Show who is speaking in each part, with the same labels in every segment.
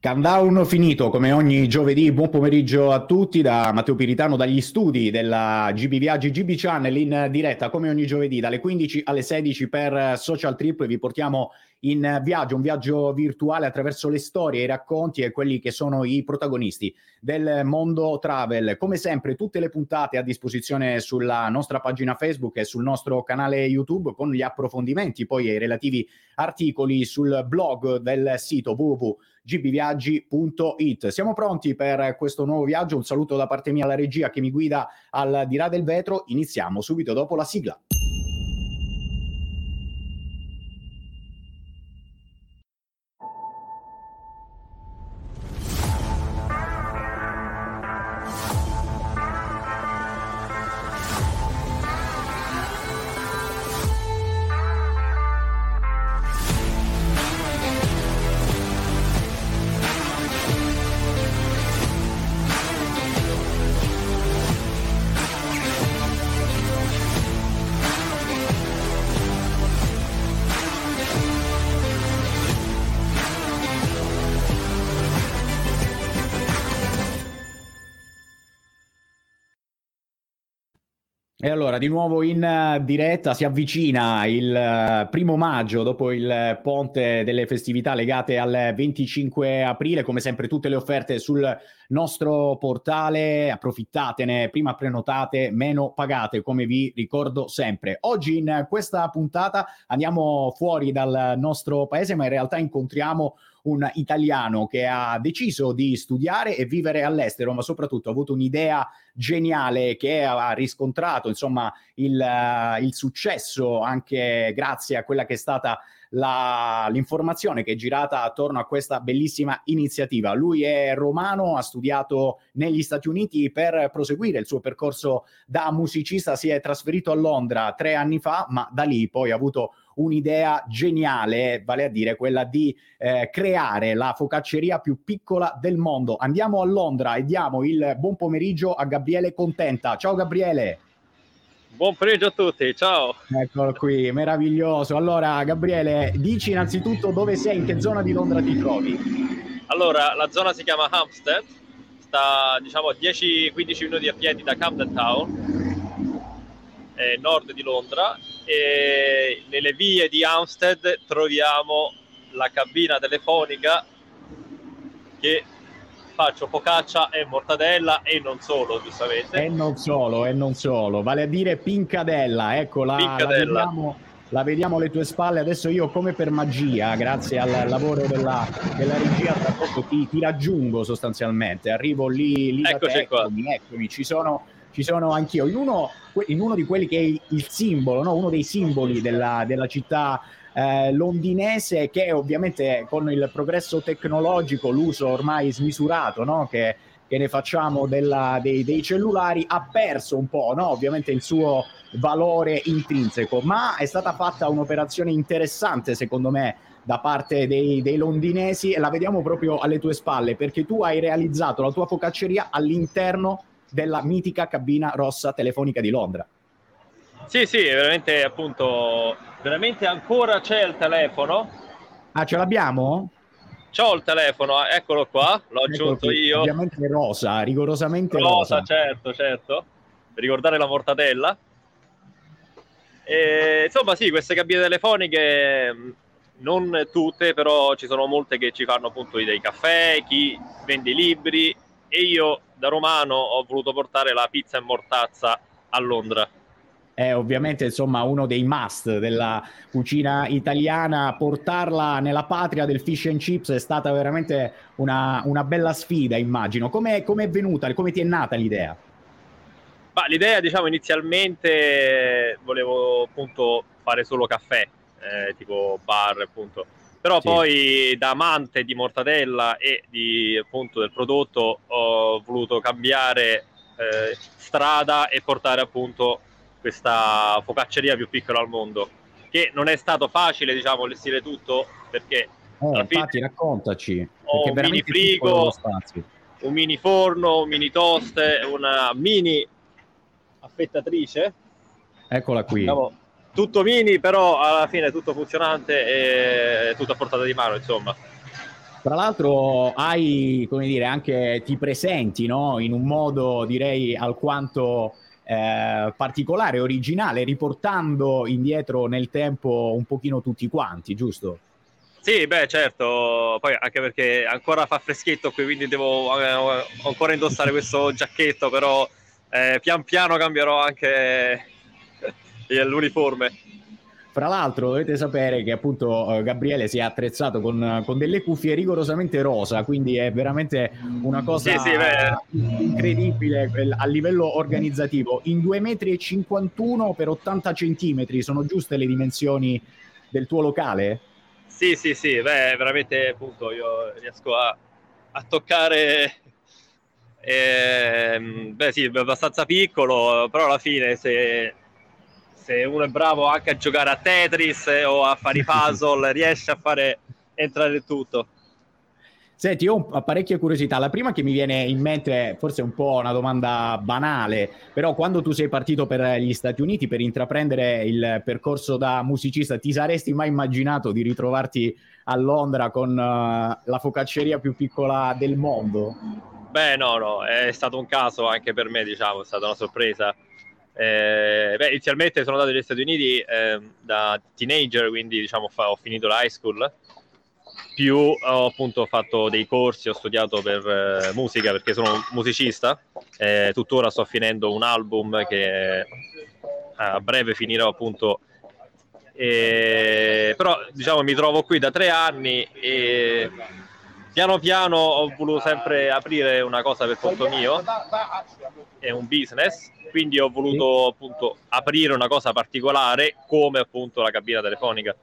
Speaker 1: Countdown finito come ogni giovedì, buon pomeriggio a tutti da Matteo Piritano dagli studi della GB Viaggi GB Channel in diretta come ogni giovedì dalle 15 alle 16 per Social Trip vi portiamo in viaggio, un viaggio virtuale attraverso le storie, i racconti e quelli che sono i protagonisti del mondo travel. Come sempre, tutte le puntate a disposizione sulla nostra pagina Facebook e sul nostro canale YouTube con gli approfondimenti, poi i relativi articoli sul blog del sito www.gbviaggi.it. Siamo pronti per questo nuovo viaggio. Un saluto da parte mia alla regia che mi guida al di là del vetro. Iniziamo subito dopo la sigla. E allora, di nuovo in uh, diretta, si avvicina il uh, primo maggio dopo il ponte delle festività legate al 25 aprile, come sempre tutte le offerte sul nostro portale, approfittatene, prima prenotate, meno pagate, come vi ricordo sempre. Oggi in questa puntata andiamo fuori dal nostro paese, ma in realtà incontriamo un italiano che ha deciso di studiare e vivere all'estero, ma soprattutto ha avuto un'idea geniale che ha riscontrato insomma il, uh, il successo anche grazie a quella che è stata la, l'informazione che è girata attorno a questa bellissima iniziativa. Lui è romano, ha studiato negli Stati Uniti per proseguire il suo percorso da musicista, si è trasferito a Londra tre anni fa, ma da lì poi ha avuto un'idea geniale, vale a dire quella di eh, creare la focacceria più piccola del mondo. Andiamo a Londra e diamo il buon pomeriggio a Gabriele Contenta. Ciao Gabriele.
Speaker 2: Buon pomeriggio a tutti, ciao.
Speaker 1: Eccolo qui, meraviglioso. Allora, Gabriele, dici innanzitutto dove sei, in che zona di Londra ti trovi?
Speaker 2: Allora, la zona si chiama Hampstead, sta diciamo 10-15 minuti a piedi da Camden Town, eh, nord di Londra, e nelle vie di Hampstead troviamo la cabina telefonica che faccio focaccia e mortadella e non solo, giustamente.
Speaker 1: E non solo, e non solo, vale a dire pincadella, ecco la, Pincadella. la vediamo la vediamo alle tue spalle. Adesso io come per magia grazie al lavoro della, della regia tra poco ti, ti, raggiungo sostanzialmente. Arrivo lì, lì
Speaker 2: qua.
Speaker 1: eccomi, eccomi. Ci sono ci sono anch'io in uno, in uno di quelli che è il simbolo no? uno dei simboli della, della città eh, londinese che ovviamente con il progresso tecnologico, l'uso ormai smisurato no? che, che, ne facciamo della, dei, dei, cellulari, ha perso un po' no? ovviamente il suo valore intrinseco, ma è stata fatta un'operazione interessante secondo me da parte dei, dei, londinesi e la vediamo proprio alle tue spalle perché tu hai realizzato la tua focacceria all'interno della mitica cabina rossa telefonica di Londra.
Speaker 2: Sì, sì, veramente appunto, veramente ancora c'è il telefono.
Speaker 1: Ah, ce l'abbiamo?
Speaker 2: C'ho il telefono, eccolo qua, l'ho aggiunto qui, io.
Speaker 1: Ovviamente rosa, rigorosamente
Speaker 2: rosa. Rosa, certo, certo, per ricordare la mortadella. E, insomma, sì, queste cabine telefoniche, non tutte, però ci sono molte che ci fanno appunto dei caffè, chi vende i libri e io da romano ho voluto portare la pizza e mortazza a Londra
Speaker 1: è ovviamente insomma uno dei must della cucina italiana. Portarla nella patria del fish and chips è stata veramente una, una bella sfida, immagino. Come è venuta, come ti è nata l'idea?
Speaker 2: Ma l'idea, diciamo, inizialmente volevo appunto fare solo caffè, eh, tipo bar, appunto. Però sì. poi da amante di mortadella e di, appunto, del prodotto ho voluto cambiare eh, strada e portare appunto questa focacceria più piccola al mondo, che non è stato facile, diciamo, allestire tutto perché...
Speaker 1: Eh, infatti, raccontaci.
Speaker 2: Ho un mini frigo, un mini forno, un mini toast, una mini affettatrice.
Speaker 1: Eccola qui.
Speaker 2: Diciamo, tutto mini, però alla fine tutto funzionante e tutto a portata di mano, insomma.
Speaker 1: Tra l'altro hai, come dire, anche ti presenti no? in un modo direi alquanto eh, particolare, originale, riportando indietro nel tempo un pochino tutti quanti, giusto?
Speaker 2: Sì, beh, certo, poi anche perché ancora fa freschetto qui, quindi devo eh, ancora indossare questo giacchetto, però eh, pian piano cambierò anche l'uniforme.
Speaker 1: Fra l'altro dovete sapere che appunto eh, Gabriele si è attrezzato con, con, delle cuffie rigorosamente rosa, quindi è veramente una cosa sì, sì, incredibile a livello organizzativo. In 2,51 m per 80 cm sono giuste le dimensioni del tuo locale?
Speaker 2: Sì, sì, sì, beh, veramente appunto io riesco a, a toccare eh, beh sì, abbastanza piccolo, però alla fine se se uno è bravo anche a giocare a Tetris o a fare i puzzle, riesce a fare entrare tutto.
Speaker 1: Senti, io ho parecchie curiosità. La prima che mi viene in mente, forse è un po' una domanda banale, però quando tu sei partito per gli Stati Uniti per intraprendere il percorso da musicista, ti saresti mai immaginato di ritrovarti a Londra con uh, la focacceria più piccola del mondo?
Speaker 2: Beh, no, no, è stato un caso anche per me, diciamo, è stata una sorpresa. Eh, beh, inizialmente sono andato negli Stati Uniti eh, da teenager, quindi diciamo fa, ho finito l'high school, più ho appunto fatto dei corsi, ho studiato per eh, musica perché sono musicista, tuttora sto finendo un album che a breve finirò appunto. E, però diciamo mi trovo qui da tre anni e piano piano ho voluto sempre aprire una cosa per conto mio, è un business quindi ho voluto sì. appunto aprire una cosa particolare come appunto la cabina telefonica.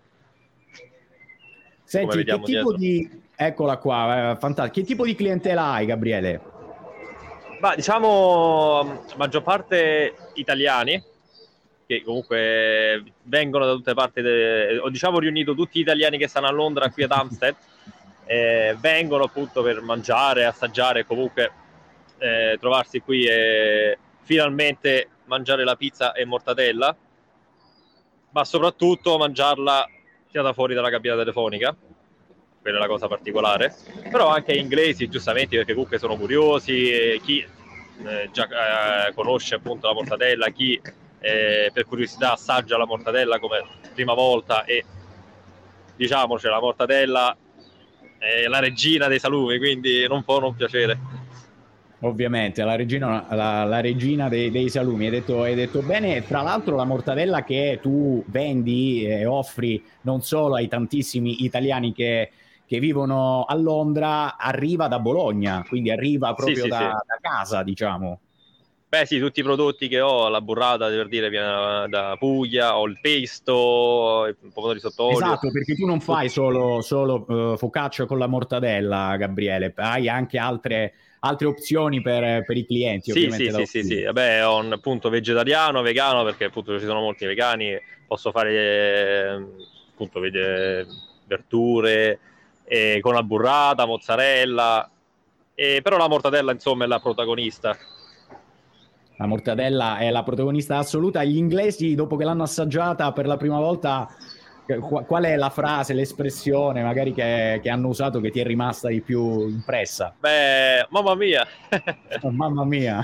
Speaker 1: Senti, che tipo dietro. di... Eccola qua, eh, fantastico. Che tipo di clientela hai, Gabriele?
Speaker 2: Ma diciamo, maggior parte italiani, che comunque vengono da tutte le parti, de... ho diciamo riunito tutti gli italiani che stanno a Londra, qui ad Amstead, eh, vengono appunto per mangiare, assaggiare, comunque eh, trovarsi qui e finalmente mangiare la pizza e mortadella, ma soprattutto mangiarla tirata fuori dalla cabina telefonica, quella è la cosa particolare, però anche inglesi giustamente perché comunque sono curiosi, chi eh, già eh, conosce appunto la mortadella, chi eh, per curiosità assaggia la mortadella come prima volta e diciamoci la mortadella è la regina dei salumi, quindi non può non piacere.
Speaker 1: Ovviamente, la regina, la, la regina dei, dei, salumi, hai detto, hai detto bene. Tra l'altro, la mortadella che tu vendi e offri non solo ai tantissimi italiani che, che vivono a Londra, arriva da Bologna, quindi arriva proprio sì, da, sì, sì. da, casa, diciamo.
Speaker 2: Beh, sì, tutti i prodotti che ho, la burrata per dire viene da Puglia, ho il pesto, il pomodoro di sottolio.
Speaker 1: Esatto, perché tu non fai solo, solo uh, focaccia con la mortadella, Gabriele, hai anche altre altre opzioni per, per i clienti.
Speaker 2: Sì, sì, sì, sì, sì, vabbè, ho un appunto vegetariano, vegano, perché appunto ci sono molti vegani, posso fare appunto verdure eh, con la burrata, mozzarella, eh, però la mortadella insomma è la protagonista.
Speaker 1: La mortadella è la protagonista assoluta. Gli inglesi, dopo che l'hanno assaggiata per la prima volta, qual è la frase, l'espressione magari che, che, hanno usato che ti è rimasta di più impressa?
Speaker 2: Beh, mamma mia!
Speaker 1: oh, mamma mia!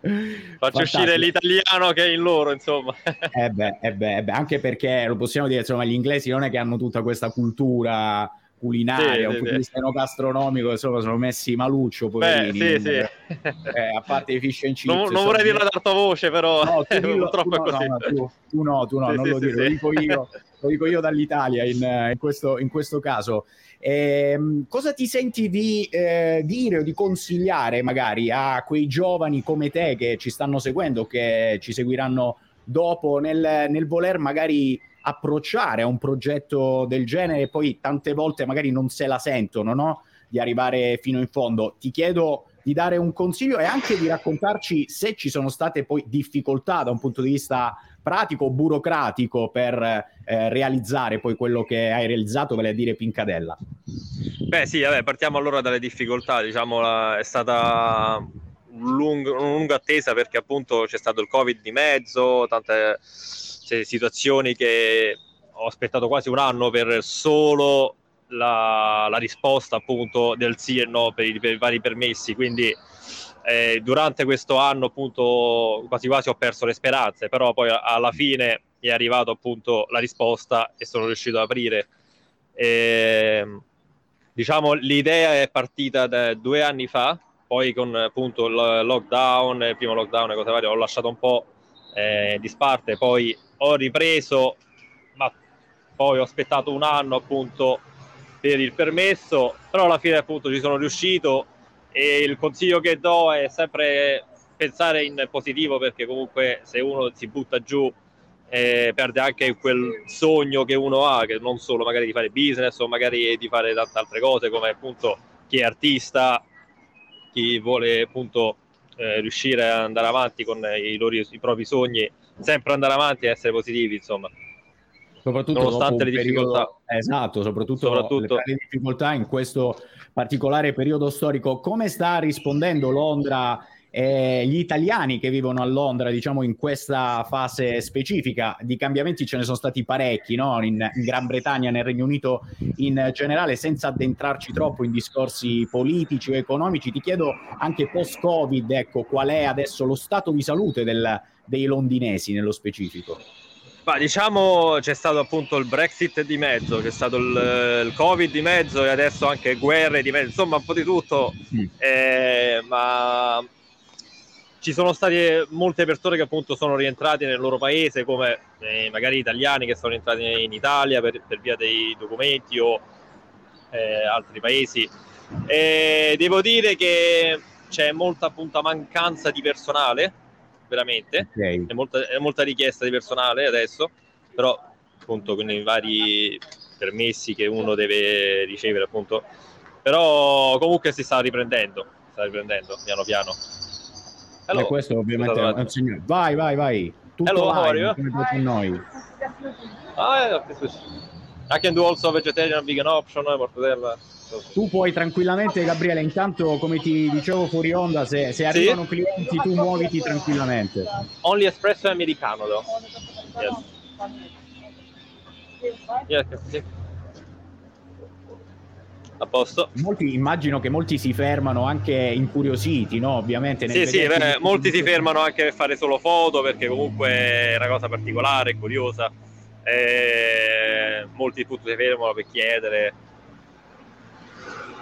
Speaker 2: Faccio Fantastico. uscire l'italiano che è in loro, insomma.
Speaker 1: eh beh, eh beh, eh beh, anche perché lo possiamo dire, insomma, gli inglesi non è che hanno tutta questa cultura culinaria, sì, un punto di gastronomico, insomma, sono messi maluccio, poverini. Beh, sì, sì. Eh, a parte i fish and chips.
Speaker 2: Non, non vorrei dirlo ad alta voce, però no, tu dillo, purtroppo tu, è così. No,
Speaker 1: tu, tu, no, tu no, sì, non lo, dico, lo, dico io, lo dico io dall'Italia in, in, questo, in questo caso. Eh, cosa ti senti di eh, dire o di consigliare magari a quei giovani come te che ci stanno seguendo, che ci seguiranno dopo nel, nel voler magari approcciare a un progetto del genere poi tante volte magari non se la sentono, no? Di arrivare fino in fondo. Ti chiedo di dare un consiglio e anche di raccontarci se ci sono state poi difficoltà da un punto di vista pratico burocratico per eh, realizzare poi quello che hai realizzato, vale a dire Pincadella.
Speaker 2: Beh sì, vabbè, partiamo allora dalle difficoltà, diciamo la, è stata un lungo, una lunga attesa perché appunto c'è stato il Covid di mezzo, tante situazioni che ho aspettato quasi un anno per solo la, la risposta appunto del sì e no per i, per i vari permessi, quindi eh, durante questo anno appunto quasi quasi ho perso le speranze, però poi alla fine è arrivato appunto la risposta e sono riuscito ad aprire. E, diciamo l'idea è partita da due anni fa, poi con appunto il lockdown, il primo lockdown e cose varie, ho lasciato un po' eh, di sparte, poi ho ripreso, ma poi ho aspettato un anno appunto per il permesso, però alla fine appunto ci sono riuscito e il consiglio che do è sempre pensare in positivo perché comunque se uno si butta giù eh, perde anche quel sogno che uno ha, che non solo magari di fare business o magari di fare tante altre cose come appunto chi è artista, chi vuole appunto eh, riuscire ad andare avanti con i, loro, i propri sogni, sempre andare avanti e essere positivi insomma
Speaker 1: soprattutto nonostante le difficoltà. Periodo, esatto, soprattutto, soprattutto... le difficoltà in questo particolare periodo storico. Come sta rispondendo Londra e gli italiani che vivono a Londra, diciamo, in questa fase specifica? Di cambiamenti ce ne sono stati parecchi, no? in, in Gran Bretagna, nel Regno Unito in generale, senza addentrarci troppo in discorsi politici o economici. Ti chiedo anche post-Covid, ecco, qual è adesso lo stato di salute del, dei londinesi nello specifico?
Speaker 2: Ma diciamo c'è stato appunto il Brexit di mezzo, c'è stato il, il, Covid di mezzo e adesso anche guerre di mezzo, insomma un po' di tutto, mm. eh, ma ci sono state molte persone che appunto sono rientrate nel loro paese, come eh, magari italiani che sono rientrati in Italia per, per via dei documenti o eh, altri paesi. E devo dire che c'è molta appunto mancanza di personale veramente. Okay. È, molta, è molta richiesta di personale adesso, però appunto con i vari permessi che uno deve ricevere appunto. Però comunque si sta riprendendo, si sta riprendendo piano piano.
Speaker 1: Hello. E questo ovviamente è un signore. Vai, vai, vai. Tutto Hello, live, come noi.
Speaker 2: Ah, I can do also vegetarian, vegan option, mortadella.
Speaker 1: Tu puoi tranquillamente, Gabriele, intanto come ti dicevo fuori onda, se, se arrivano sì? clienti tu muoviti tranquillamente.
Speaker 2: Only espresso americano, though. Yes. Yes, A posto.
Speaker 1: Molti, immagino che molti si fermano anche incuriositi, no? Ovviamente.
Speaker 2: Sì, sì, beh, molti si fermano anche per fare solo foto perché comunque è una cosa particolare, curiosa. E molti appunto si fermano per chiedere.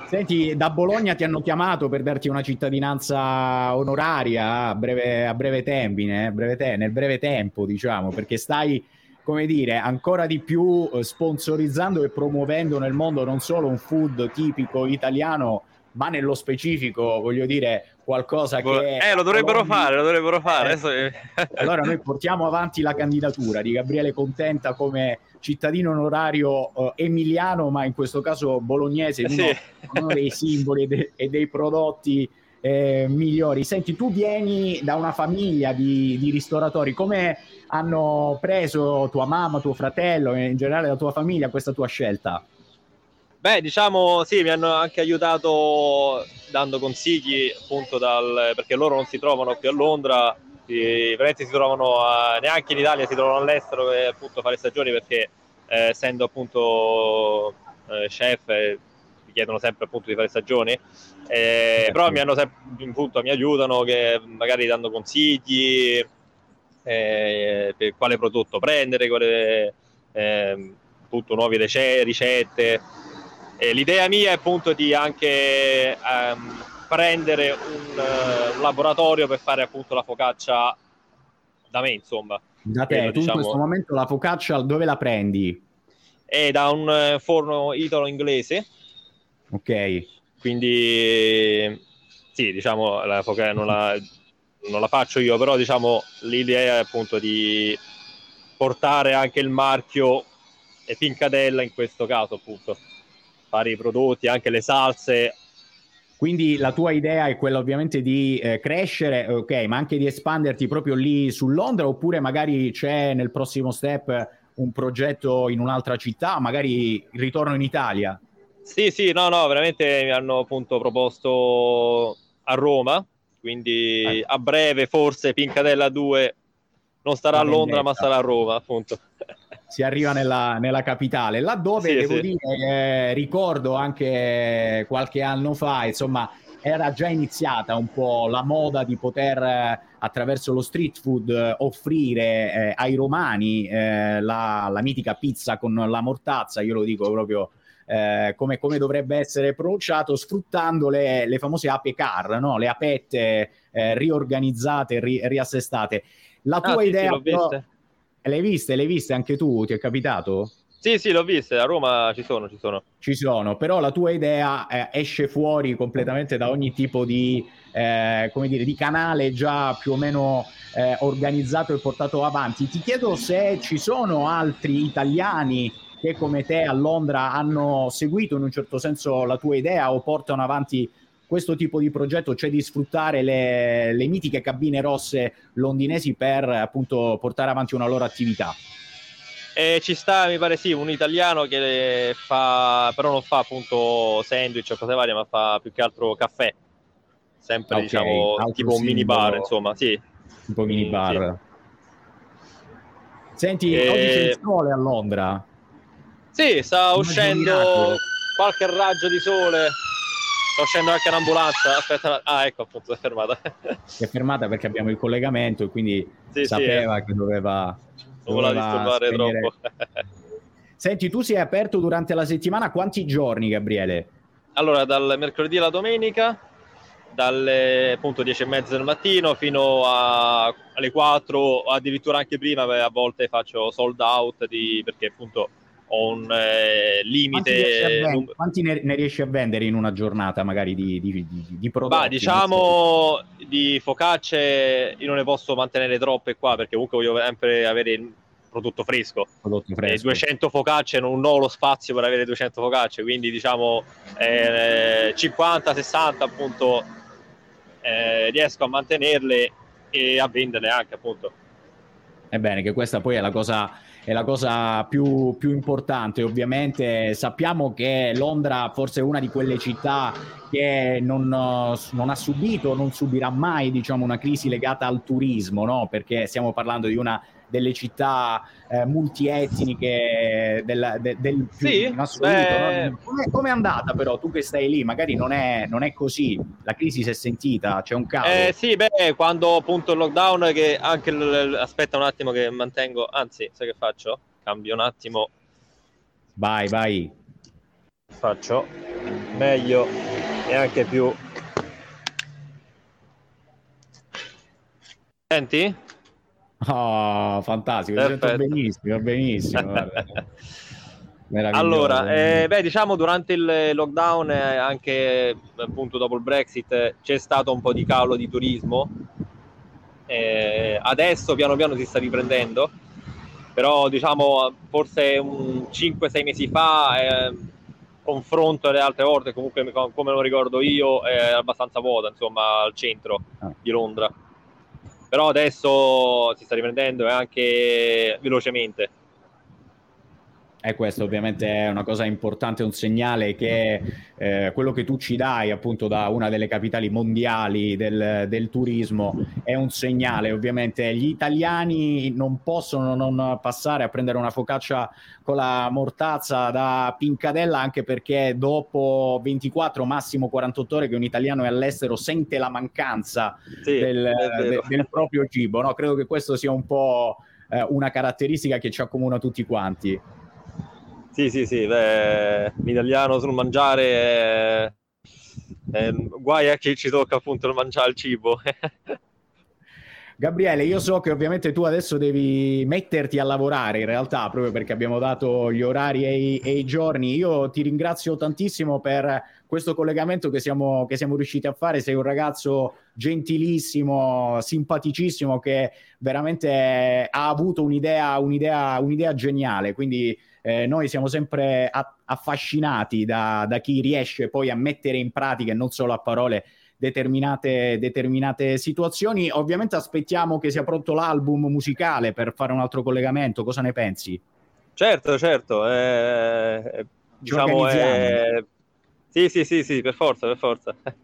Speaker 1: Senti, da Bologna ti hanno chiamato per darti una cittadinanza onoraria a breve, a breve termine, eh, breve te- nel breve tempo, diciamo, perché stai, come dire, ancora di più eh, sponsorizzando e promuovendo nel mondo non solo un food tipico italiano, ma nello specifico, voglio dire, qualcosa che...
Speaker 2: Eh, lo dovrebbero Bologna... fare, lo dovrebbero fare. Eh,
Speaker 1: allora noi portiamo avanti la candidatura di Gabriele Contenta come cittadino onorario uh, emiliano, ma in questo caso bolognese, uno, sì. uno dei simboli e, de- e dei prodotti eh, migliori. Senti, tu vieni da una famiglia di, di, ristoratori, come hanno preso tua mamma, tuo fratello e in generale la tua famiglia questa tua scelta?
Speaker 2: Beh, diciamo sì, mi hanno anche aiutato dando consigli appunto dal, perché loro non si trovano qui a Londra si, veramente si trovano a, neanche in Italia, si trovano all'estero per appunto fare stagioni perché eh, essendo appunto eh, chef eh, chiedono sempre appunto di fare stagioni, eh, però mi, hanno sempre, appunto, mi aiutano che magari dando consigli eh, per quale prodotto prendere, quale, ehm, appunto nuove ricette. L'idea mia è appunto di anche um, prendere un, un, laboratorio per fare appunto la focaccia da me, insomma.
Speaker 1: Da te, Quello, tu diciamo... in questo momento la focaccia dove la prendi?
Speaker 2: È da un uh, forno italo-inglese.
Speaker 1: Ok.
Speaker 2: Quindi, sì, diciamo, la focaccia non la, non la faccio io, però diciamo l'idea è appunto di portare anche il marchio e Pincadella in questo caso appunto fare i prodotti, anche le salse
Speaker 1: quindi la tua idea è quella ovviamente di eh, crescere, ok, ma anche di espanderti proprio lì su Londra oppure magari c'è nel prossimo step un progetto in un'altra città, magari ritorno in Italia?
Speaker 2: Sì, sì, no, no, veramente mi hanno appunto proposto a Roma, quindi eh. a breve forse Pincadella 2, non starà a Londra ma sarà a Roma appunto
Speaker 1: si arriva nella, nella capitale laddove sì, devo sì. dire eh, ricordo anche qualche anno fa insomma era già iniziata un po' la moda di poter eh, attraverso lo street food eh, offrire eh, ai romani eh, la, la, mitica pizza con la mortazza, io lo dico proprio eh, come, come, dovrebbe essere pronunciato, sfruttando le, le famose ape car, no? le apette eh, riorganizzate, ri, riassestate. La tua ah, idea... Sì, però, l'hai viste? L'hai viste anche tu? Ti è capitato?
Speaker 2: Sì, sì, l'ho vista, a Roma ci sono, ci sono.
Speaker 1: Ci sono, però la tua idea eh, esce fuori completamente da ogni tipo di, eh, come dire, di canale già più o meno eh, organizzato e portato avanti. Ti chiedo se ci sono altri italiani che come te a Londra hanno seguito in un certo senso la tua idea o portano avanti questo tipo di progetto, cioè di sfruttare le, le mitiche cabine rosse londinesi per appunto portare avanti una loro attività.
Speaker 2: E ci sta, mi pare sì, un italiano che fa, però non fa appunto sandwich o cose varie, ma fa più che altro caffè. Sempre okay, diciamo tipo un mini bar, insomma, sì.
Speaker 1: Tipo mini bar. Sì. Senti, e... oggi c'è il sole a Londra.
Speaker 2: Sì, sta uscendo qualche raggio di sole. Sta uscendo anche un'ambulanza. Aspetta, ah, ecco appunto, è fermata.
Speaker 1: è fermata perché abbiamo il collegamento e quindi sì, sapeva sì. che doveva
Speaker 2: non voleva disturbare troppo.
Speaker 1: Senti, tu sei aperto durante la settimana quanti giorni, Gabriele?
Speaker 2: Allora, dal mercoledì alla domenica, dalle appunto 10 e mezza del mattino fino a, alle 4, o addirittura anche prima, a volte faccio sold out di, perché appunto ho un eh, limite.
Speaker 1: Quanti, quanti ne, ne, riesci a vendere in una giornata, magari di, di, di, di prodotti? Bah,
Speaker 2: diciamo di focacce io non ne posso mantenere troppe qua perché comunque voglio sempre avere il prodotto fresco. Prodotto fresco. E 200 focacce non ho lo spazio per avere 200 focacce, quindi diciamo eh, 50-60 appunto eh, riesco a mantenerle e a venderle anche appunto.
Speaker 1: Ebbene, che questa poi è la cosa è la cosa più, più importante. Ovviamente sappiamo che Londra forse è una di quelle città che non, non, ha subito, non subirà mai diciamo, una crisi legata al turismo, no? perché stiamo parlando di una delle città eh, multietniche del, del, del
Speaker 2: sì, in assoluto.
Speaker 1: No? Come, è andata però? Tu che stai lì, magari non è, non è così, la crisi si è sentita, c'è un caso.
Speaker 2: Eh, sì, beh, quando appunto il lockdown, che anche l- aspetta un attimo che mantengo, anzi, sai che faccio? Cambio un attimo.
Speaker 1: Vai, vai.
Speaker 2: Faccio meglio e anche più. Senti?
Speaker 1: Oh, fantastico, sento benissimo, benissimo.
Speaker 2: allora, eh, beh, diciamo durante il lockdown, eh, anche appunto dopo il Brexit, c'è stato un po' di calo di turismo. Eh, adesso piano piano si sta riprendendo, però diciamo forse un 5-6 mesi fa, eh, confronto alle altre volte, comunque come lo ricordo io, è abbastanza vuota, insomma, al centro ah. di Londra però adesso si sta riprendendo e anche velocemente.
Speaker 1: E questo ovviamente è una cosa importante, un segnale che eh, quello che tu ci dai appunto da una delle capitali mondiali del, del, turismo è un segnale. Ovviamente gli italiani non possono non passare a prendere una focaccia con la mortazza da Pincadella anche perché dopo 24, massimo 48 ore che un italiano è all'estero sente la mancanza sì, del, de, del, proprio cibo. No? Credo che questo sia un po' eh, una caratteristica che ci accomuna tutti quanti.
Speaker 2: Sì, sì, sì, beh, l'italiano sul mangiare è... è... guai a chi ci tocca appunto il mangiare il cibo.
Speaker 1: Gabriele, io so che ovviamente tu adesso devi metterti a lavorare in realtà, proprio perché abbiamo dato gli orari e i, e i giorni. Io ti ringrazio tantissimo per questo collegamento che siamo, che siamo, riusciti a fare. Sei un ragazzo gentilissimo, simpaticissimo, che veramente ha avuto un'idea, un'idea, un'idea geniale. Quindi eh, noi siamo sempre a- affascinati da, da, chi riesce poi a mettere in pratica e non solo a parole determinate, determinate situazioni. Ovviamente aspettiamo che sia pronto l'album musicale per fare un altro collegamento. Cosa ne pensi?
Speaker 2: Certo, certo. Eh, diciamo, eh, sì, sì, sì, sì, per forza, per forza.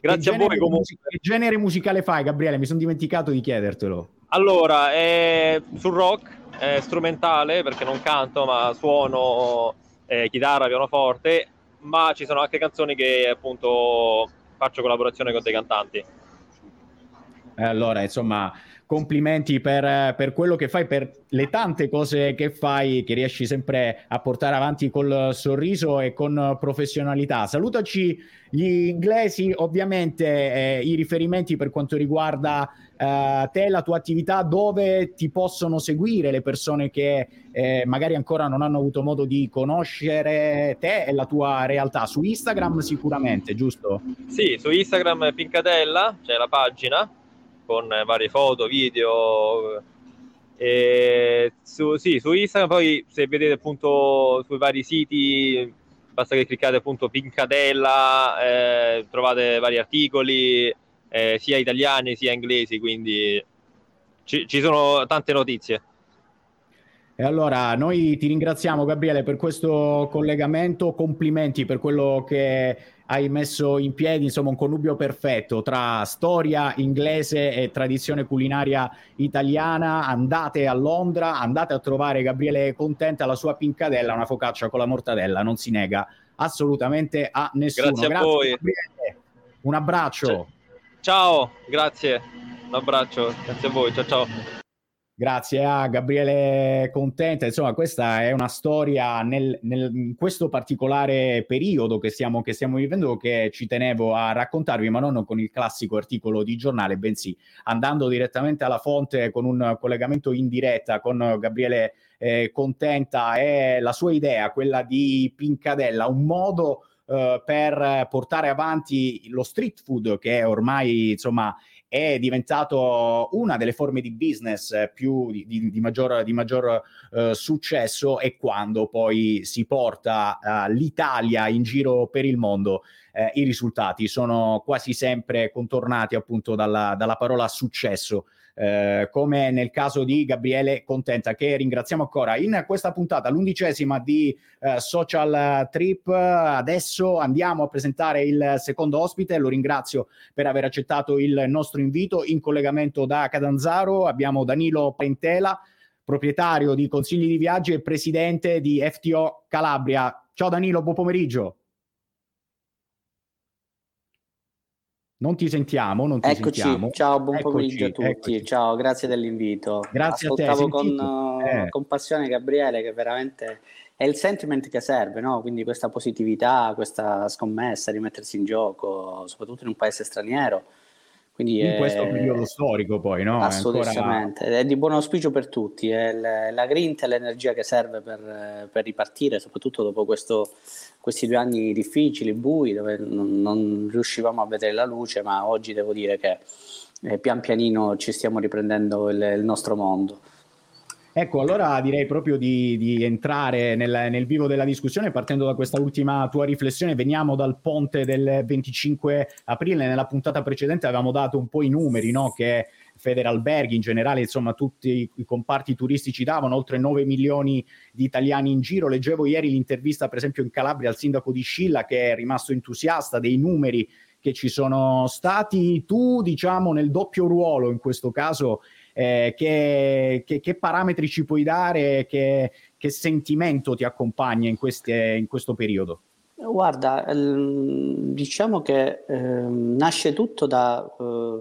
Speaker 2: Grazie a voi comunque.
Speaker 1: Music- che genere musicale fai, Gabriele? Mi sono dimenticato di chiedertelo.
Speaker 2: Allora, è sul rock, è strumentale perché non canto, ma suono eh, chitarra, pianoforte, ma ci sono anche canzoni che appunto faccio collaborazione con dei cantanti.
Speaker 1: Allora, insomma, complimenti per, per, quello che fai, per le tante cose che fai, che riesci sempre a portare avanti col sorriso e con professionalità. Salutaci gli inglesi, ovviamente eh, i riferimenti per quanto riguarda eh, te, la tua attività, dove ti possono seguire le persone che eh, magari ancora non hanno avuto modo di conoscere te e la tua realtà. Su Instagram sicuramente, giusto?
Speaker 2: Sì, su Instagram Pincadella, c'è la pagina con varie foto, video. E su, sì, su Instagram poi se vedete appunto sui vari siti basta che cliccate appunto Pincadella, eh, trovate vari articoli, eh, sia italiani sia inglesi, quindi ci, ci sono tante notizie.
Speaker 1: E allora noi ti ringraziamo Gabriele per questo collegamento, complimenti per quello che hai messo in piedi, insomma un connubio perfetto tra storia inglese e tradizione culinaria italiana. Andate a Londra, andate a trovare Gabriele Contenta, la sua pincadella, una focaccia con la mortadella, non si nega assolutamente a nessuno.
Speaker 2: Grazie a grazie, voi. Gabriele.
Speaker 1: Un abbraccio.
Speaker 2: Ciao, grazie. Un abbraccio, grazie a voi. Ciao ciao.
Speaker 1: Grazie a Gabriele Contenta, insomma questa è una storia nel, nel, in questo particolare periodo che stiamo, che stiamo, vivendo che ci tenevo a raccontarvi, ma non con il classico articolo di giornale, bensì andando direttamente alla fonte con un collegamento in diretta con Gabriele eh, Contenta. E la sua idea, quella di Pincadella, un modo eh, per portare avanti lo street food che ormai insomma è diventato una delle forme di business più di, di, di maggior, di maggior uh, successo e quando poi si porta uh, l'Italia in giro per il mondo eh, i risultati sono quasi sempre contornati appunto dalla, dalla parola successo eh, come nel caso di Gabriele Contenta, che ringraziamo ancora. In questa puntata, l'undicesima di eh, Social Trip, adesso andiamo a presentare il secondo ospite, lo ringrazio per aver accettato il nostro invito. In collegamento da Cadanzaro abbiamo Danilo Pentela, proprietario di Consigli di Viaggio e presidente di FTO Calabria. Ciao Danilo, buon pomeriggio. Non ti sentiamo, non ti
Speaker 3: eccoci,
Speaker 1: sentiamo.
Speaker 3: ciao, buon eccoci, pomeriggio a tutti. Eccoci. Ciao, grazie dell'invito.
Speaker 1: Grazie
Speaker 3: Ascoltavo
Speaker 1: a te.
Speaker 3: Con, eh. con passione Gabriele che veramente è il sentiment che serve, no? Quindi questa positività, questa scommessa, rimettersi in gioco, soprattutto in un paese straniero
Speaker 1: quindi in è... questo periodo storico poi, no?
Speaker 3: Assolutamente, è, ancora... è di buon auspicio per tutti, è la grinta e l'energia che serve per, per ripartire, soprattutto dopo questo, questi due anni difficili, bui, dove non, non, riuscivamo a vedere la luce, ma oggi devo dire che eh, pian pianino ci stiamo riprendendo il, il nostro mondo.
Speaker 1: Ecco, allora direi proprio di, di entrare nel, nel, vivo della discussione partendo da questa ultima tua riflessione. Veniamo dal ponte del 25 aprile. Nella puntata precedente avevamo dato un po' i numeri no? che Federalberghi, in generale, insomma, tutti i comparti turistici davano, oltre 9 milioni di italiani in giro. Leggevo ieri l'intervista, per esempio, in Calabria al sindaco di Scilla che è rimasto entusiasta dei numeri che ci sono stati. Tu, diciamo, nel doppio ruolo in questo caso eh, che, che, che, parametri ci puoi dare, che, che sentimento ti accompagna in, queste, in questo periodo?
Speaker 3: Guarda, diciamo che eh, nasce tutto da, eh,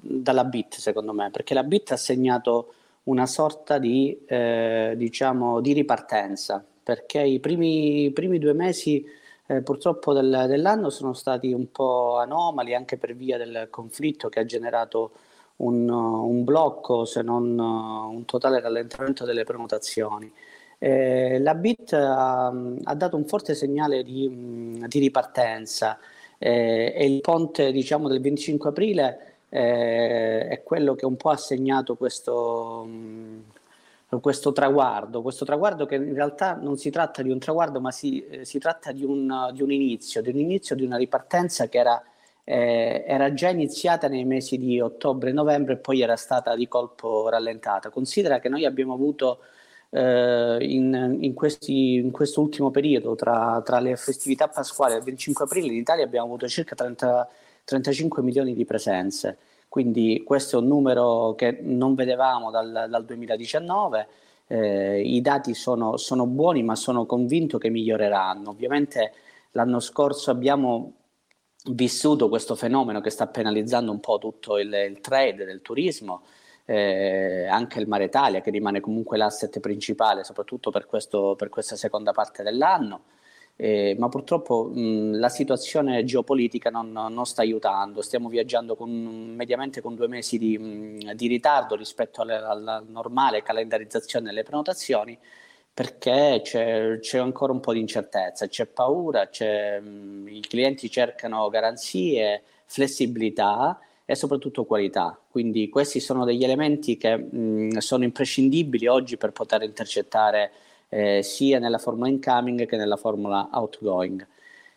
Speaker 3: dalla BIT, secondo me, perché la BIT ha segnato una sorta di, eh, diciamo, di ripartenza, perché i primi, i primi due mesi eh, purtroppo del, dell'anno sono stati un po' anomali anche per via del conflitto che ha generato un, un blocco, se non un totale rallentamento delle prenotazioni. Eh, la BIT ha, ha, dato un forte segnale di, di ripartenza eh, e il ponte diciamo, del 25 aprile eh, è quello che un po' ha segnato questo, questo, traguardo, questo traguardo che in realtà non si tratta di un traguardo ma si, si tratta di un, di un inizio, di un inizio di una ripartenza che era eh, era già iniziata nei mesi di ottobre e novembre e poi era stata di colpo rallentata. Considera che noi abbiamo avuto eh, in, in, questi, in questo ultimo periodo, tra, tra, le festività pasquali e il 25 aprile, in Italia abbiamo avuto circa 30, 35 milioni di presenze. quindi questo è un numero che non vedevamo dal, dal 2019. Eh, I dati sono, sono buoni, ma sono convinto che miglioreranno. Ovviamente l'anno scorso abbiamo vissuto questo fenomeno che sta penalizzando un po' tutto il, il trade del turismo, eh, anche il Mare Italia che rimane comunque l'asset principale soprattutto per, questo, per questa seconda parte dell'anno. Eh, ma purtroppo mh, la situazione geopolitica non, non, sta aiutando, stiamo viaggiando con, mediamente con due mesi di, mh, di ritardo rispetto alla, alla, normale calendarizzazione delle prenotazioni perché c'è, c'è, ancora un po' di incertezza, c'è paura, c'è, mh, i clienti cercano garanzie, flessibilità e soprattutto qualità. Quindi questi sono degli elementi che mh, sono imprescindibili oggi per poter intercettare eh, sia nella formula incoming che nella formula outgoing.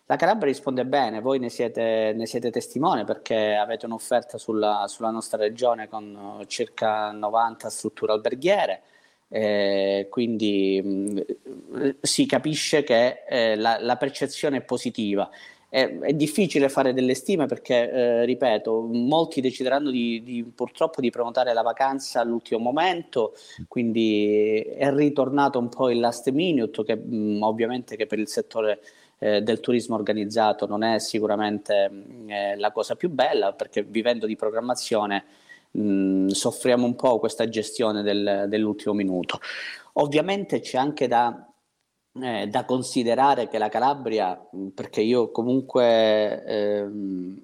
Speaker 3: La Calabria risponde bene, voi ne siete, ne siete testimone perché avete un'offerta sulla, sulla, nostra regione con circa 90 strutture alberghiere, eh, quindi mh, si capisce che eh, la, la percezione è positiva. È, è, difficile fare delle stime perché, eh, ripeto, molti decideranno di, di, purtroppo di prenotare la vacanza all'ultimo momento, quindi è ritornato un po' il last minute che mh, ovviamente che per il settore eh, del turismo organizzato non è sicuramente mh, eh, la cosa più bella perché vivendo di programmazione mh, soffriamo un po' questa gestione del, dell'ultimo minuto. Ovviamente c'è anche da eh, da considerare che la Calabria, perché io comunque ehm,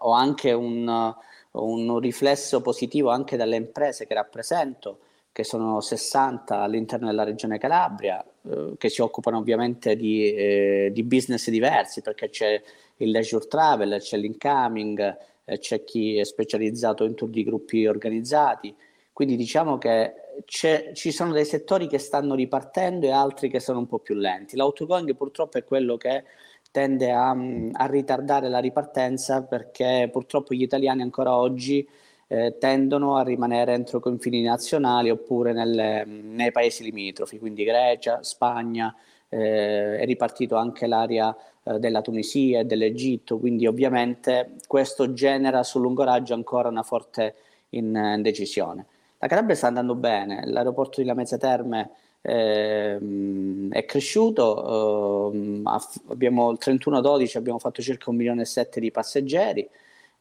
Speaker 3: ho anche un, un, riflesso positivo anche dalle imprese che rappresento, che sono 60 all'interno della regione Calabria, eh, che si occupano ovviamente di, eh, di, business diversi, perché c'è il leisure travel, c'è l'incoming, eh, c'è chi è specializzato in tour di gruppi organizzati, quindi diciamo che ci sono dei settori che stanno ripartendo e altri che sono un po' più lenti. L'autogoing purtroppo è quello che tende a, a, ritardare la ripartenza perché purtroppo gli italiani ancora oggi eh, tendono a rimanere entro confini nazionali oppure nelle, nei paesi limitrofi, quindi Grecia, Spagna, eh, è ripartito anche l'area eh, della Tunisia e dell'Egitto, quindi ovviamente questo genera sul lungo raggio ancora una forte indecisione. La Calabria sta andando bene, l'aeroporto di Lamezia Terme eh, è cresciuto, eh, abbiamo il 31-12 abbiamo fatto circa un milione e sette di passeggeri,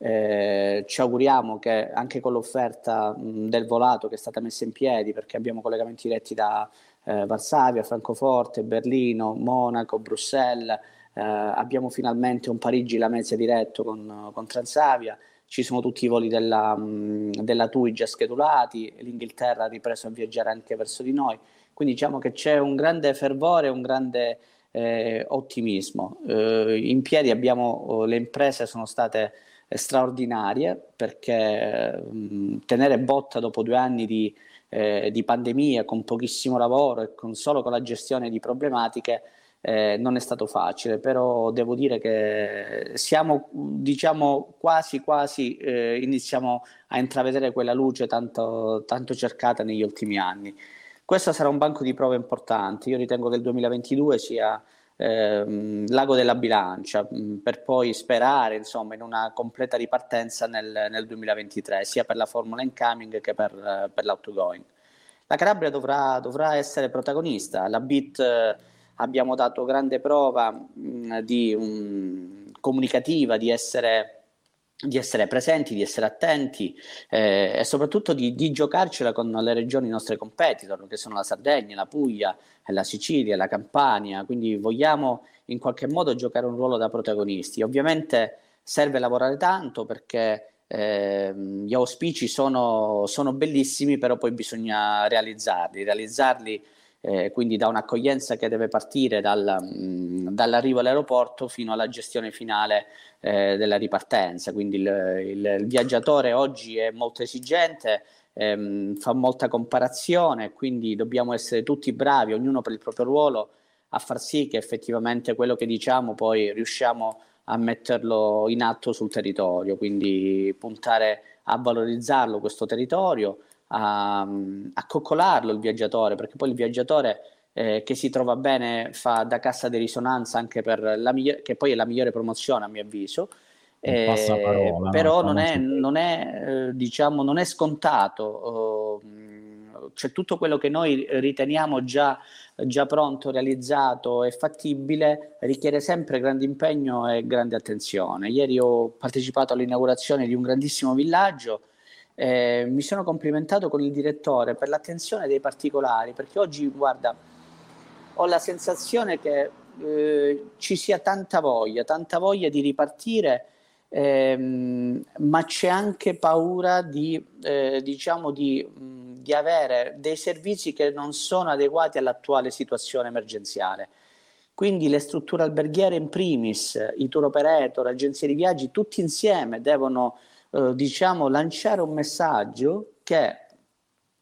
Speaker 3: eh, ci auguriamo che anche con l'offerta mh, del volato che è stata messa in piedi, perché abbiamo collegamenti diretti da eh, Varsavia, Francoforte, Berlino, Monaco, Bruxelles, eh, abbiamo finalmente un Parigi-Lamezia diretto con, con Transavia, ci sono tutti i voli della, della TUI già schedulati, l'Inghilterra ha ripreso a viaggiare anche verso di noi, quindi diciamo che c'è un grande fervore, un grande eh, ottimismo. Eh, in piedi abbiamo, oh, le imprese sono state straordinarie perché mh, tenere botta dopo due anni di, eh, di pandemia con pochissimo lavoro e con, solo con la gestione di problematiche eh, non è stato facile, però devo dire che siamo, diciamo, quasi quasi eh, iniziamo a intravedere quella luce tanto, tanto cercata negli ultimi anni. Questo sarà un banco di prove importante. Io ritengo che il 2022 sia ehm, l'ago della bilancia mm, per poi sperare insomma, in una completa ripartenza nel, nel 2023, sia per la Formula Incoming che per, per l'Autogoing. La Calabria dovrà, dovrà essere protagonista. La BIT abbiamo dato grande prova mh, di, um, comunicativa, di essere di essere presenti, di essere attenti eh, e soprattutto di, di, giocarcela con le regioni nostre competitor, che sono la Sardegna, la Puglia, la Sicilia, la Campania, quindi vogliamo in qualche modo giocare un ruolo da protagonisti. Ovviamente serve lavorare tanto perché eh, gli auspici sono, sono bellissimi, però poi bisogna realizzarli, realizzarli eh, quindi da un'accoglienza che deve partire dal, mh, mm, dall'arrivo all'aeroporto fino alla gestione finale eh, della ripartenza. Quindi il, il, il, viaggiatore oggi è molto esigente, ehm, fa molta comparazione, quindi dobbiamo essere tutti bravi, ognuno per il proprio ruolo, a far sì che effettivamente quello che diciamo poi riusciamo a metterlo in atto sul territorio, quindi puntare a valorizzarlo questo territorio, a, a coccolarlo il viaggiatore, perché poi il viaggiatore eh, che si trova bene fa da cassa di risonanza anche per la migliore, che poi è la migliore promozione a mio avviso, Eh, però no? non è, non è, eh, diciamo, non è scontato. Uh, cioè tutto quello che noi riteniamo già, già, pronto, realizzato e fattibile richiede sempre grande impegno e grande attenzione. Ieri ho partecipato all'inaugurazione di un grandissimo villaggio. Eh, mi sono complimentato con il direttore per l'attenzione dei particolari, perché oggi, guarda, ho la sensazione che eh, ci sia tanta voglia, tanta voglia di ripartire ehm, ma c'è anche paura di, eh, diciamo di, di avere dei servizi che non sono adeguati all'attuale situazione emergenziale. Quindi le strutture alberghiere in primis, i tour operator, agenzie di viaggi, tutti insieme devono eh, diciamo, lanciare un messaggio che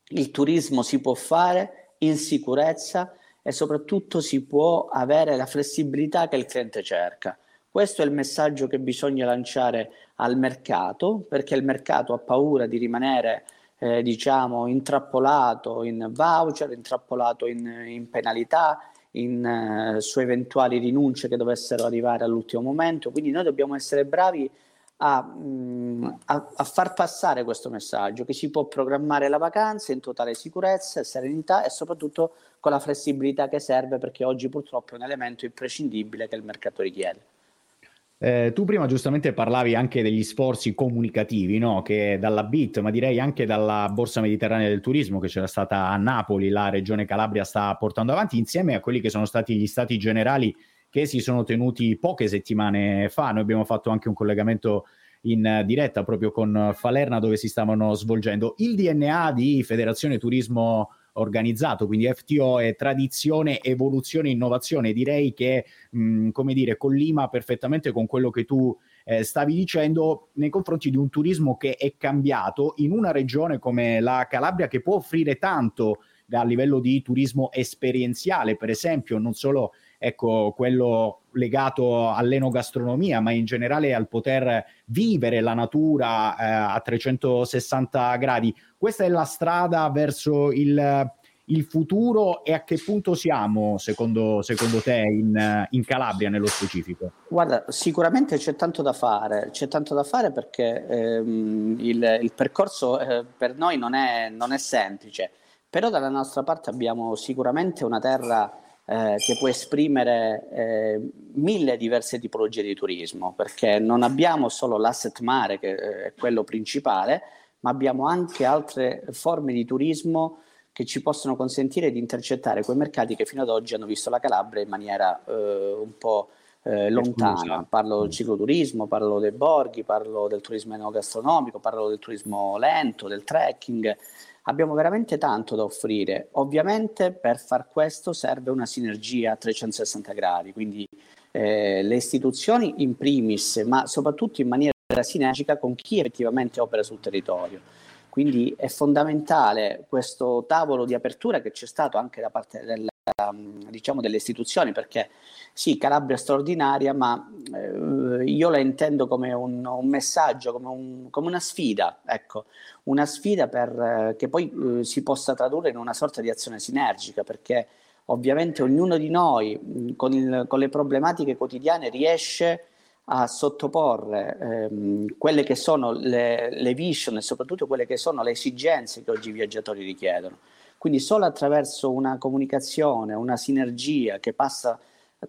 Speaker 3: il turismo si può fare in sicurezza e soprattutto si può avere la flessibilità che il cliente cerca. Questo è il messaggio che bisogna lanciare al mercato, perché il mercato ha paura di rimanere eh, diciamo intrappolato in voucher, intrappolato in, in penalità, in, eh, su eventuali rinunce che dovessero arrivare all'ultimo momento. Quindi noi dobbiamo essere bravi a, mm, a, a, far passare questo messaggio che si può programmare la vacanza in totale sicurezza e serenità e soprattutto con la flessibilità che serve perché oggi purtroppo è un elemento imprescindibile che il mercato richiede.
Speaker 1: Eh, tu prima giustamente parlavi anche degli sforzi comunicativi no? che dalla BIT, ma direi anche dalla Borsa Mediterranea del Turismo che c'era stata a Napoli, la Regione Calabria sta portando avanti, insieme a quelli che sono stati gli stati generali che si sono tenuti poche settimane fa. Noi abbiamo fatto anche un collegamento in diretta proprio con Falerna dove si stavano svolgendo il DNA di Federazione Turismo organizzato, quindi FTO è tradizione, evoluzione, innovazione. Direi che, mh, come dire, collima perfettamente con quello che tu eh, stavi dicendo nei confronti di un turismo che è cambiato in una regione come la Calabria che può offrire tanto a livello di turismo esperienziale, per esempio, non solo ecco, quello legato all'enogastronomia, ma in generale al poter vivere la natura eh, a 360 gradi. Questa è la strada verso il, il futuro e a che punto siamo, secondo, secondo te, in, in, Calabria nello specifico?
Speaker 3: Guarda, sicuramente c'è tanto da fare, c'è tanto da fare perché ehm, il, il, percorso eh, per noi non è, non è semplice, però dalla nostra parte abbiamo sicuramente una terra eh, che può esprimere eh, mille diverse tipologie di turismo, perché non abbiamo solo l'asset mare, che è quello principale, ma abbiamo anche altre forme di turismo che ci possono consentire di intercettare quei mercati che fino ad oggi hanno visto la Calabria in maniera eh, un po' eh, lontana. Parlo del cicloturismo, parlo dei borghi, parlo del turismo enogastronomico, parlo del turismo lento, del trekking abbiamo veramente tanto da offrire. Ovviamente per far questo serve una sinergia a 360 gradi, quindi eh, le istituzioni in primis, ma soprattutto in maniera sinergica con chi effettivamente opera sul territorio. Quindi è fondamentale questo tavolo di apertura che c'è stato anche da parte del, diciamo delle istituzioni, perché sì, Calabria è straordinaria, ma eh, io la intendo come un, un messaggio, come, un, come, una sfida, ecco, una sfida per, eh, che poi eh, si possa tradurre in una sorta di azione sinergica, perché ovviamente ognuno di noi con, il, con, le problematiche quotidiane riesce a sottoporre ehm, quelle che sono le, le vision e soprattutto quelle che sono le esigenze che oggi i viaggiatori richiedono. Quindi solo attraverso una comunicazione, una sinergia che passa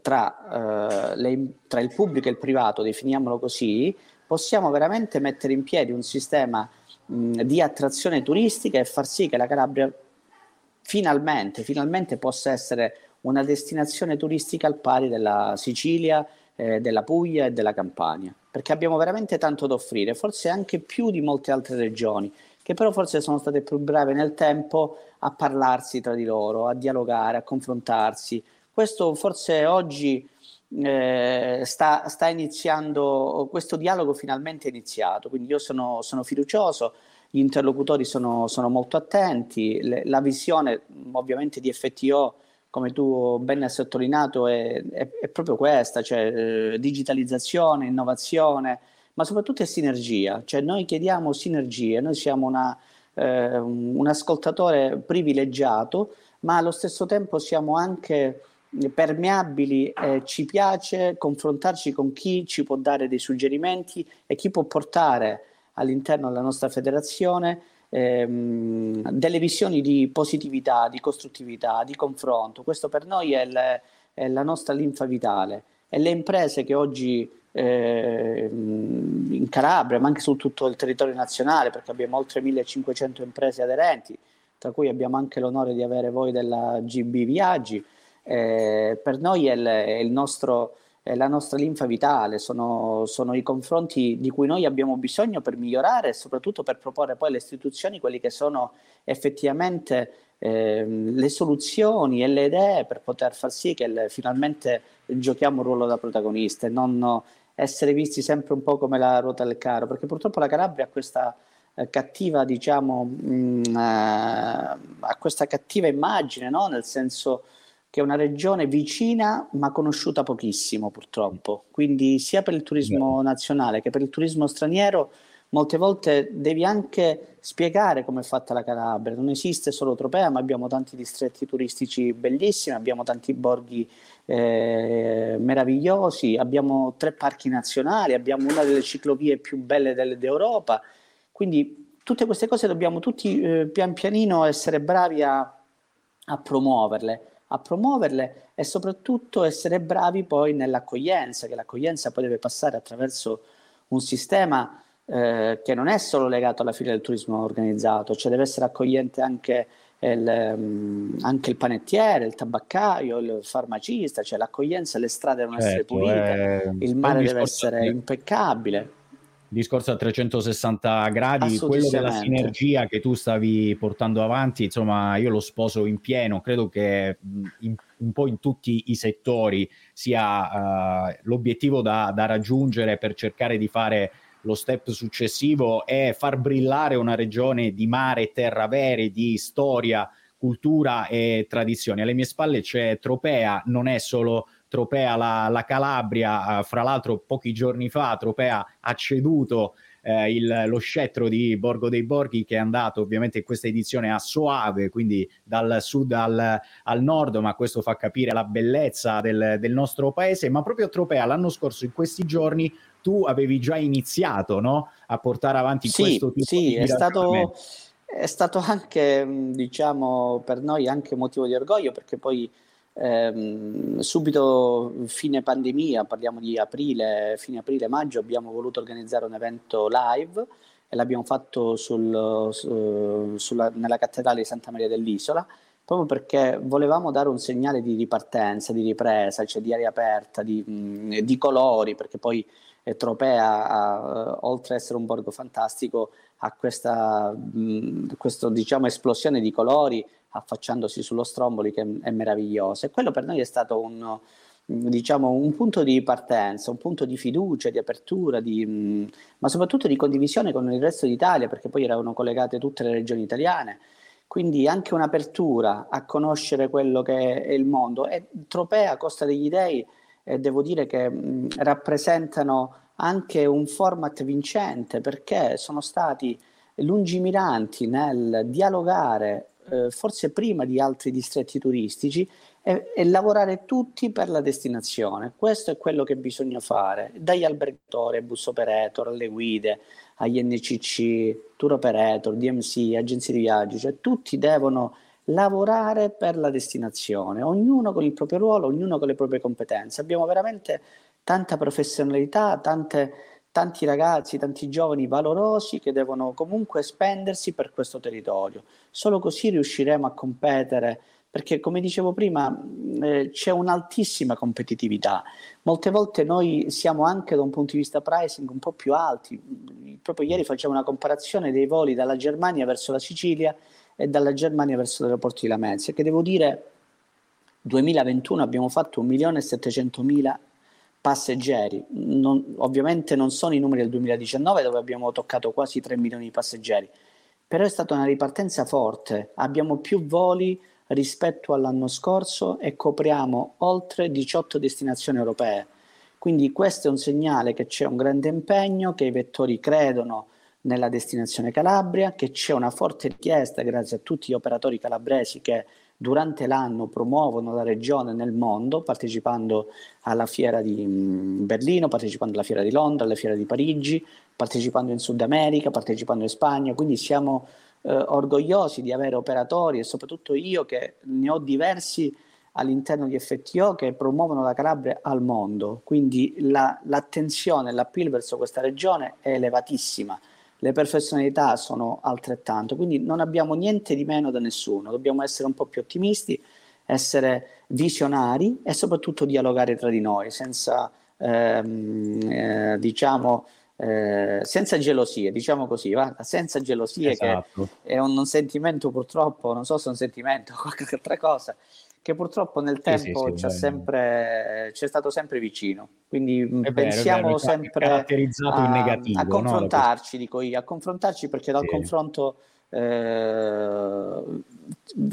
Speaker 3: tra, eh, le, tra il pubblico e il privato, definiamolo così, possiamo veramente mettere in piedi un sistema mh, di attrazione turistica e far sì che la Calabria finalmente, finalmente possa essere una destinazione turistica al pari della Sicilia, eh, della Puglia e della Campania, perché abbiamo veramente tanto da offrire, forse anche più di molte altre regioni che però forse sono state più brave nel tempo a parlarsi tra di loro, a dialogare, a confrontarsi. Questo forse oggi eh, sta, sta, iniziando, questo dialogo finalmente è iniziato, quindi io sono, sono fiducioso, gli interlocutori sono, sono molto attenti, le, la visione ovviamente di FTO, come tu ben hai sottolineato, è, è, è proprio questa, cioè eh, digitalizzazione, innovazione, ma soprattutto è sinergia, cioè noi chiediamo sinergie, noi siamo una, eh, un ascoltatore privilegiato, ma allo stesso tempo siamo anche permeabili, eh, ci piace confrontarci con chi ci può dare dei suggerimenti e chi può portare all'interno della nostra federazione ehm, delle visioni di positività, di costruttività, di confronto. Questo per noi è, le, è la nostra linfa vitale e le imprese che oggi eh, in Calabria, ma anche su tutto il territorio nazionale, perché abbiamo oltre 1500 imprese aderenti, tra cui abbiamo anche l'onore di avere voi della GB Viaggi, eh, per noi è, il, è, il nostro, è, la nostra linfa vitale, sono, sono, i confronti di cui noi abbiamo bisogno per migliorare e soprattutto per proporre poi alle istituzioni quelli che sono effettivamente eh, le soluzioni e le idee per poter far sì che le, finalmente giochiamo un ruolo da protagonista e non essere visti sempre un po' come la ruota del carro, perché purtroppo la Calabria ha questa eh, cattiva, diciamo, mh, mm, eh, ha questa cattiva immagine, no? nel senso che è una regione vicina ma conosciuta pochissimo purtroppo. Quindi sia per il turismo nazionale che per il turismo straniero molte volte devi anche spiegare come è fatta la Calabria. Non esiste solo Tropea, ma abbiamo tanti distretti turistici bellissimi, abbiamo tanti borghi eh, meravigliosi, abbiamo tre parchi nazionali, abbiamo una delle ciclovie più belle del, d'Europa. Quindi tutte queste cose dobbiamo tutti eh, pian pianino essere bravi a, a promuoverle a promuoverle e soprattutto essere bravi poi nell'accoglienza, che l'accoglienza poi deve passare attraverso un sistema eh, che non è solo legato alla fila del turismo organizzato, cioè deve essere accogliente anche il, um, anche il panettiere, il tabaccaio, il farmacista, cioè l'accoglienza, le strade devono certo, essere pulite, eh, il mare deve essere impeccabile.
Speaker 1: discorso a 360 gradi, quello della sinergia che tu stavi portando avanti, insomma, io lo sposo in pieno, credo che in, un po' in tutti i settori sia uh, l'obiettivo da, da, raggiungere per cercare di fare lo step successivo è far brillare una regione di mare terra vere, di storia, cultura e tradizioni. Alle mie spalle c'è Tropea, non è solo Tropea la, la Calabria, eh, fra l'altro pochi giorni fa Tropea ha ceduto eh, il, lo scettro di Borgo dei Borghi che è andato ovviamente in questa edizione a Soave, quindi dal sud al, al nord, ma questo fa capire la bellezza del, del, nostro paese, ma proprio Tropea l'anno scorso in questi giorni tu avevi già iniziato no? a portare avanti
Speaker 3: sì,
Speaker 1: questo tipo
Speaker 3: sì,
Speaker 1: di
Speaker 3: è stato, è stato anche diciamo per noi anche motivo di orgoglio perché poi Ehm, subito fine pandemia, parliamo di aprile, fine aprile-maggio, abbiamo voluto organizzare un evento live e l'abbiamo fatto sul, su, sulla, nella cattedrale di Santa Maria dell'Isola, proprio perché volevamo dare un segnale di ripartenza, di ripresa, cioè di aria aperta, di, mh, di colori, perché poi eh, Tropea, ha, oltre ad essere un borgo fantastico, ha questa mh, questo, diciamo, esplosione di colori affacciandosi sullo Stromboli che è meraviglioso. E quello per noi è stato un, diciamo, un punto di partenza, un punto di fiducia, di apertura, di, ma soprattutto di condivisione con il resto d'Italia perché poi erano collegate tutte le regioni italiane. Quindi anche un'apertura a conoscere quello che è il mondo. E Tropea, Costa degli Dei eh, devo dire che mh, rappresentano anche un format vincente perché sono stati lungimiranti nel dialogare eh, forse prima di altri distretti turistici, e, e, lavorare tutti per la destinazione. Questo è quello che bisogna fare, dagli albergatori, bus operator, alle guide, agli NCC, tour operator, DMC, agenzie di viaggio, cioè tutti devono lavorare per la destinazione, ognuno con il proprio ruolo, ognuno con le proprie competenze. Abbiamo veramente tanta professionalità, tante tanti ragazzi, tanti giovani valorosi che devono comunque spendersi per questo territorio. Solo così riusciremo a competere perché come dicevo prima eh, c'è un'altissima competitività. Molte volte noi siamo anche da un punto di vista pricing un po' più alti. Proprio ieri facevo una comparazione dei voli dalla Germania verso la Sicilia e dalla Germania verso l'aeroporto di Lamezia, che devo dire 2021 abbiamo fatto 1.700.000 passeggeri. Non, ovviamente non sono i numeri del 2019 dove abbiamo toccato quasi 3 milioni di passeggeri, però è stata una ripartenza forte. Abbiamo più voli rispetto all'anno scorso e copriamo oltre 18 destinazioni europee. Quindi questo è un segnale che c'è un grande impegno, che i vettori credono nella destinazione Calabria, che c'è una forte richiesta grazie a tutti gli operatori calabresi che durante l'anno promuovono la regione nel mondo, partecipando alla fiera di Berlino, partecipando alla fiera di Londra, alla fiera di Parigi, partecipando in Sud America, partecipando in Spagna, quindi siamo eh, orgogliosi di avere operatori e soprattutto io che ne ho diversi all'interno di FTO che promuovono la Calabria al mondo, quindi la, l'attenzione, l'appeal verso questa regione è elevatissima, le professionalità sono altrettanto, quindi non abbiamo niente di meno da nessuno, dobbiamo essere un po' più ottimisti, essere visionari e soprattutto dialogare tra di noi senza, ehm, eh, diciamo, eh, senza gelosie, diciamo così, va? senza gelosie esatto. che è un, un, sentimento purtroppo, non so se è un sentimento o qualche altra cosa, che purtroppo nel tempo sì, sì, c'è, sempre, c'è stato sempre vicino. Quindi è pensiamo vero, sempre
Speaker 1: a, negativo,
Speaker 3: a confrontarci, no? dico io, a confrontarci perché dal sì. confronto eh,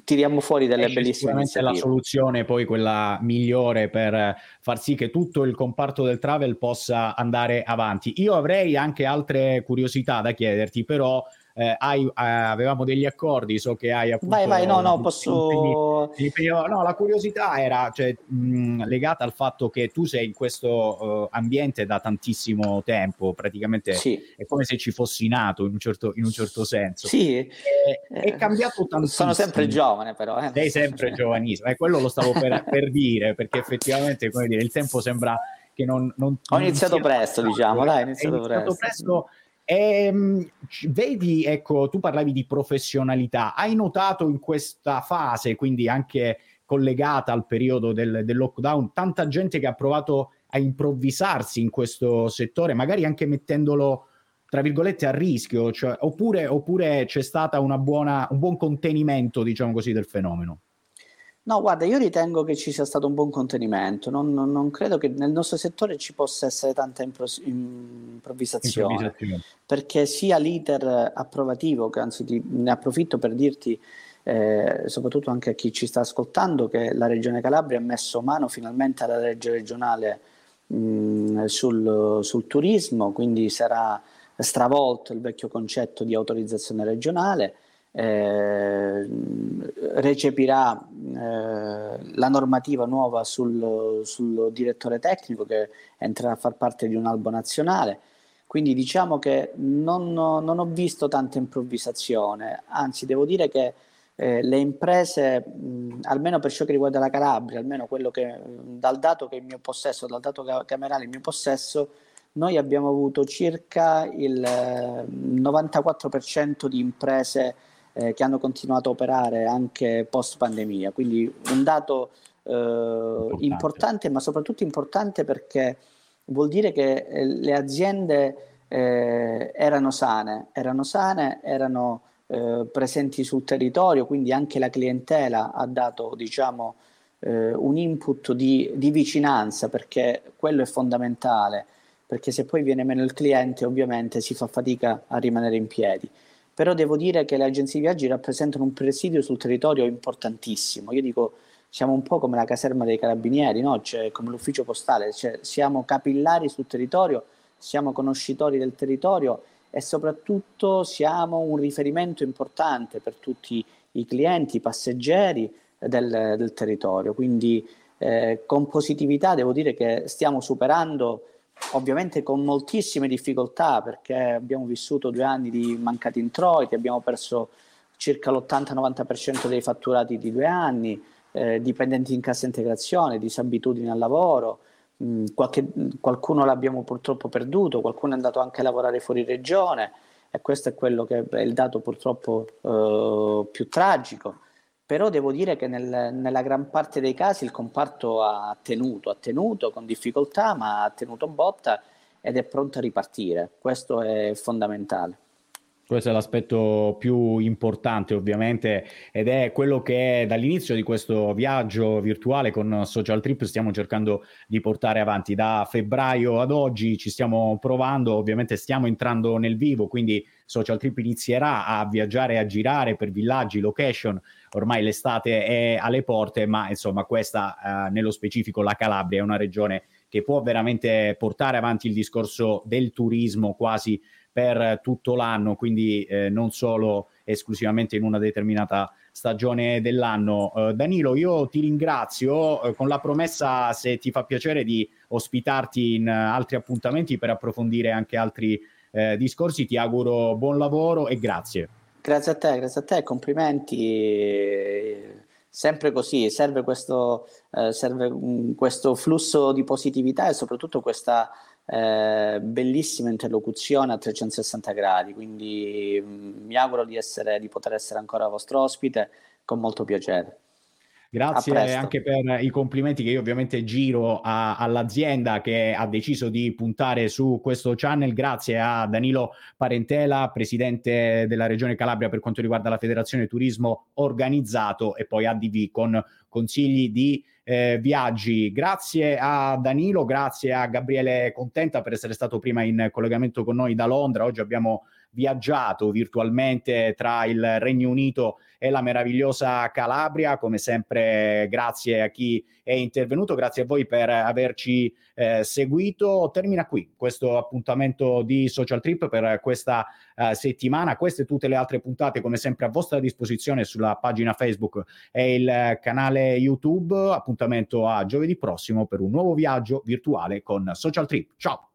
Speaker 3: tiriamo fuori delle bellissime
Speaker 1: sicuramente iniziative. la soluzione poi quella migliore per far sì che tutto il comparto del travel possa andare avanti. Io avrei anche altre curiosità da chiederti, però eh, hai, eh, avevamo degli accordi, so che hai
Speaker 3: appunto... Vai, vai, no, no, posso...
Speaker 1: no, la curiosità era cioè, mh, legata al fatto che tu sei in questo uh, ambiente da tantissimo tempo, praticamente sì. è come se ci fossi nato in un certo, in un certo senso.
Speaker 3: Sì.
Speaker 1: È, è cambiato tantissimo.
Speaker 3: Sono sempre giovane però.
Speaker 1: Eh. Sei sempre giovanissimo, e quello lo stavo per, per dire, perché effettivamente, come dire, il tempo sembra che non... non
Speaker 3: Ho iniziato presto, diciamo, dai, ho iniziato,
Speaker 1: iniziato
Speaker 3: presto. presto
Speaker 1: e, ehm, vedi, ecco, tu parlavi di professionalità, hai notato in questa fase, quindi anche collegata al periodo del, del lockdown, tanta gente che ha provato a improvvisarsi in questo settore, magari anche mettendolo tra virgolette a rischio, cioè, oppure, oppure c'è stato un buon contenimento, diciamo così, del fenomeno?
Speaker 3: No, guarda, io ritengo che ci sia stato un buon contenimento, non, non, non credo che nel nostro settore ci possa essere tanta impros- improvvisazione, improvvisazione, perché sia l'iter approvativo, che anzi ti, ne approfitto per dirti, eh, soprattutto anche a chi ci sta ascoltando, che la Regione Calabria ha messo mano finalmente alla legge regionale mh, sul, sul turismo, quindi sarà stravolto il vecchio concetto di autorizzazione regionale eh, recepirà eh, la normativa nuova sul, sul, direttore tecnico che entrerà a far parte di un albo nazionale. Quindi diciamo che non, non ho visto tanta improvvisazione, anzi devo dire che eh, le imprese, mh, almeno per ciò che riguarda la Calabria, almeno quello che dal dato che è in mio possesso, dal dato camerale in mio possesso, noi abbiamo avuto circa il 94% di imprese eh, che hanno continuato a operare anche post pandemia, quindi un dato eh, importante. importante. ma soprattutto importante perché vuol dire che eh, le aziende eh, erano sane, erano sane, erano eh, presenti sul territorio, quindi anche la clientela ha dato diciamo, eh, un input di, di vicinanza perché quello è fondamentale perché se poi viene meno il cliente ovviamente si fa fatica a rimanere in piedi però devo dire che le agenzie di viaggi rappresentano un presidio sul territorio importantissimo. Io dico, siamo un po' come la caserma dei carabinieri, no? cioè, come l'ufficio postale, cioè, siamo capillari sul territorio, siamo conoscitori del territorio e soprattutto siamo un riferimento importante per tutti i clienti, i passeggeri del, del territorio. Quindi eh, con positività devo dire che stiamo superando ovviamente con moltissime difficoltà perché abbiamo vissuto due anni di mancati introiti, abbiamo perso circa l'80-90% dei fatturati di due anni, eh, dipendenti in cassa integrazione, disabitudini al lavoro, mh, mm, qualche, qualcuno l'abbiamo purtroppo perduto, qualcuno è andato anche a lavorare fuori regione e questo è quello che è il dato purtroppo eh, più tragico però devo dire che nel, nella gran parte dei casi il comparto ha tenuto, ha tenuto con difficoltà, ma ha tenuto botta ed è pronto a ripartire. Questo è fondamentale.
Speaker 1: Questo è l'aspetto più importante ovviamente ed è quello che dall'inizio di questo viaggio virtuale con Social Trip stiamo cercando di portare avanti. Da febbraio ad oggi ci stiamo provando, ovviamente stiamo entrando nel vivo, quindi Social Trip inizierà a viaggiare a girare per villaggi, location, ormai l'estate è alle porte, ma insomma questa eh, nello specifico la Calabria è una regione che può veramente portare avanti il discorso del turismo quasi per tutto l'anno, quindi eh, non solo esclusivamente in una determinata stagione dell'anno. Uh, Danilo, io ti ringrazio uh, con la promessa, se ti fa piacere, di ospitarti in altri appuntamenti per approfondire anche altri uh, discorsi. Ti auguro buon lavoro e grazie.
Speaker 3: Grazie a te, grazie a te, complimenti sempre così, serve questo, eh, serve questo flusso di positività e soprattutto questa eh, bellissima interlocuzione a 360 gradi, quindi mh, mm, mi auguro di, essere, di poter essere ancora vostro ospite con molto piacere.
Speaker 1: Grazie anche per i complimenti che io ovviamente giro a, all'azienda che ha deciso di puntare su questo channel. Grazie a Danilo Parentela, presidente della Regione Calabria per quanto riguarda la Federazione Turismo Organizzato e poi ADV con consigli di eh, viaggi. Grazie a Danilo, grazie a Gabriele Contenta per essere stato prima in collegamento con noi da Londra. Oggi abbiamo viaggiato virtualmente tra il Regno Unito e la meravigliosa Calabria. Come sempre, grazie a chi è intervenuto, grazie a voi per averci eh, seguito. Termina qui questo appuntamento di Social Trip per questa eh, settimana. Queste e tutte le altre puntate, come sempre, a vostra disposizione sulla pagina Facebook e il canale YouTube. Appuntamento a giovedì prossimo per un nuovo viaggio virtuale con Social Trip. Ciao!